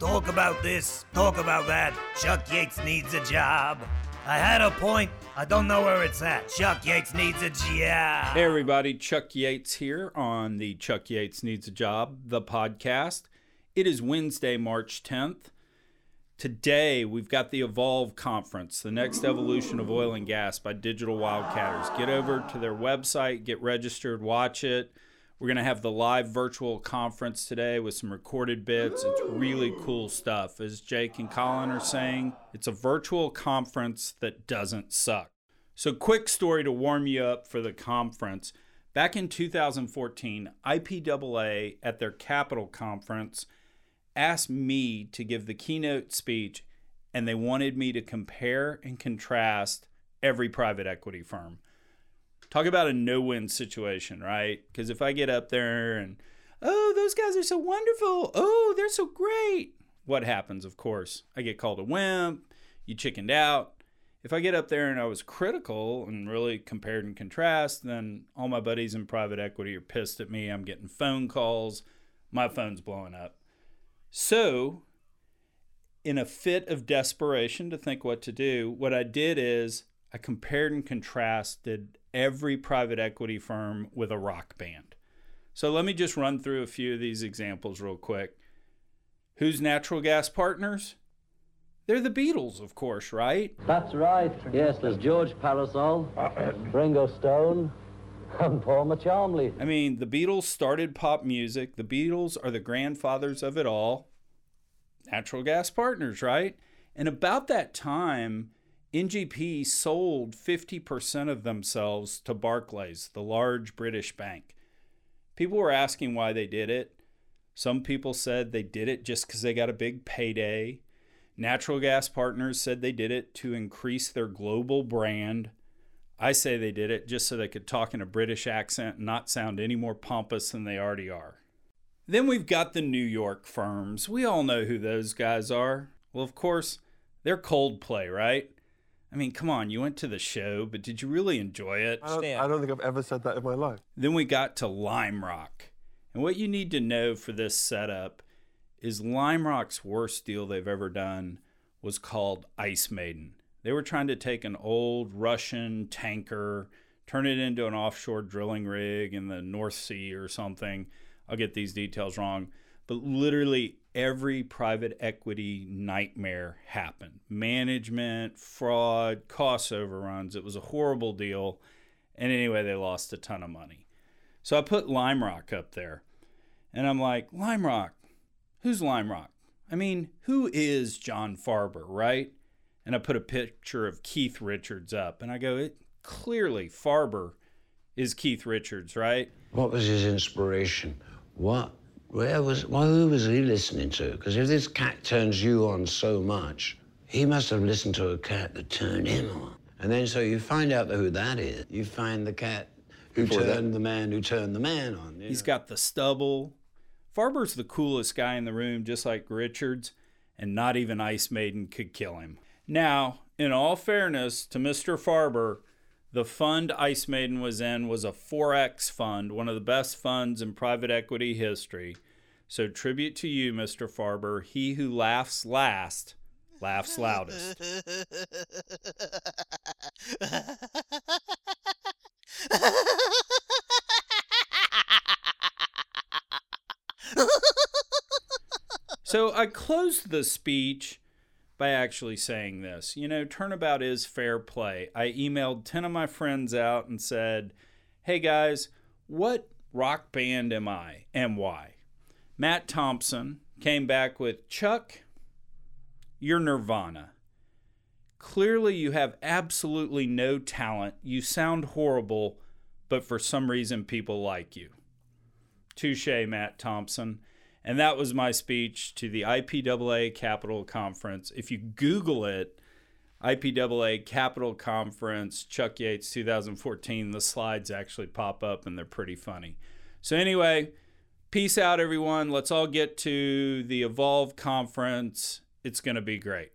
talk about this, talk about that. Chuck Yates needs a job. I had a point. I don't know where it's at. Chuck Yates needs a job. Hey, everybody. Chuck Yates here on the Chuck Yates Needs a Job, the podcast. It is Wednesday, March 10th. Today, we've got the Evolve Conference, the next evolution of oil and gas by Digital Wildcatters. Get over to their website, get registered, watch it. We're going to have the live virtual conference today with some recorded bits. It's really cool stuff. As Jake and Colin are saying, it's a virtual conference that doesn't suck. So, quick story to warm you up for the conference. Back in 2014, IPAA at their Capital Conference asked me to give the keynote speech, and they wanted me to compare and contrast every private equity firm. Talk about a no win situation, right? Because if I get up there and, oh, those guys are so wonderful. Oh, they're so great. What happens, of course? I get called a wimp. You chickened out. If I get up there and I was critical and really compared and contrast, then all my buddies in private equity are pissed at me. I'm getting phone calls. My phone's blowing up. So, in a fit of desperation to think what to do, what I did is I compared and contrasted every private equity firm with a rock band. So let me just run through a few of these examples real quick. Who's natural gas partners? They're the Beatles, of course, right? That's right. Yes, there's George Parasol, Ringo Stone, and Paul McCharmley. I mean, the Beatles started pop music. The Beatles are the grandfathers of it all. Natural gas partners, right? And about that time, NGP sold 50% of themselves to Barclays, the large British bank. People were asking why they did it. Some people said they did it just because they got a big payday. Natural gas partners said they did it to increase their global brand. I say they did it just so they could talk in a British accent and not sound any more pompous than they already are. Then we've got the New York firms. We all know who those guys are. Well, of course, they're Coldplay, right? I mean, come on, you went to the show, but did you really enjoy it? I don't, I don't think I've ever said that in my life. Then we got to Lime Rock. And what you need to know for this setup is Lime Rock's worst deal they've ever done was called Ice Maiden. They were trying to take an old Russian tanker, turn it into an offshore drilling rig in the North Sea or something. I'll get these details wrong. But literally every private equity nightmare happened management, fraud, cost overruns. It was a horrible deal. And anyway, they lost a ton of money. So I put Lime Rock up there. And I'm like, Lime Rock, who's Lime Rock? I mean, who is John Farber, right? And I put a picture of Keith Richards up. And I go, it, clearly, Farber is Keith Richards, right? What was his inspiration? What where was, well, who was he listening to? Because if this cat turns you on so much, he must have listened to a cat that turned him on. And then so you find out who that is. You find the cat who Before turned that- the man who turned the man on. you He's know. got the stubble. Farber's the coolest guy in the room, just like Richards, and not even Ice Maiden could kill him. Now, in all fairness to Mr. Farber, the fund Ice Maiden was in was a 4X fund, one of the best funds in private equity history. So, tribute to you, Mr. Farber. He who laughs last laughs loudest. So I closed the speech by actually saying this. You know, turnabout is fair play. I emailed 10 of my friends out and said, hey guys, what rock band am I and why? Matt Thompson came back with Chuck, you're Nirvana. Clearly, you have absolutely no talent. You sound horrible, but for some reason, people like you. Touche, Matt Thompson. And that was my speech to the IPAA Capital Conference. If you Google it, IPAA Capital Conference, Chuck Yates 2014, the slides actually pop up and they're pretty funny. So, anyway, peace out, everyone. Let's all get to the Evolve Conference. It's going to be great.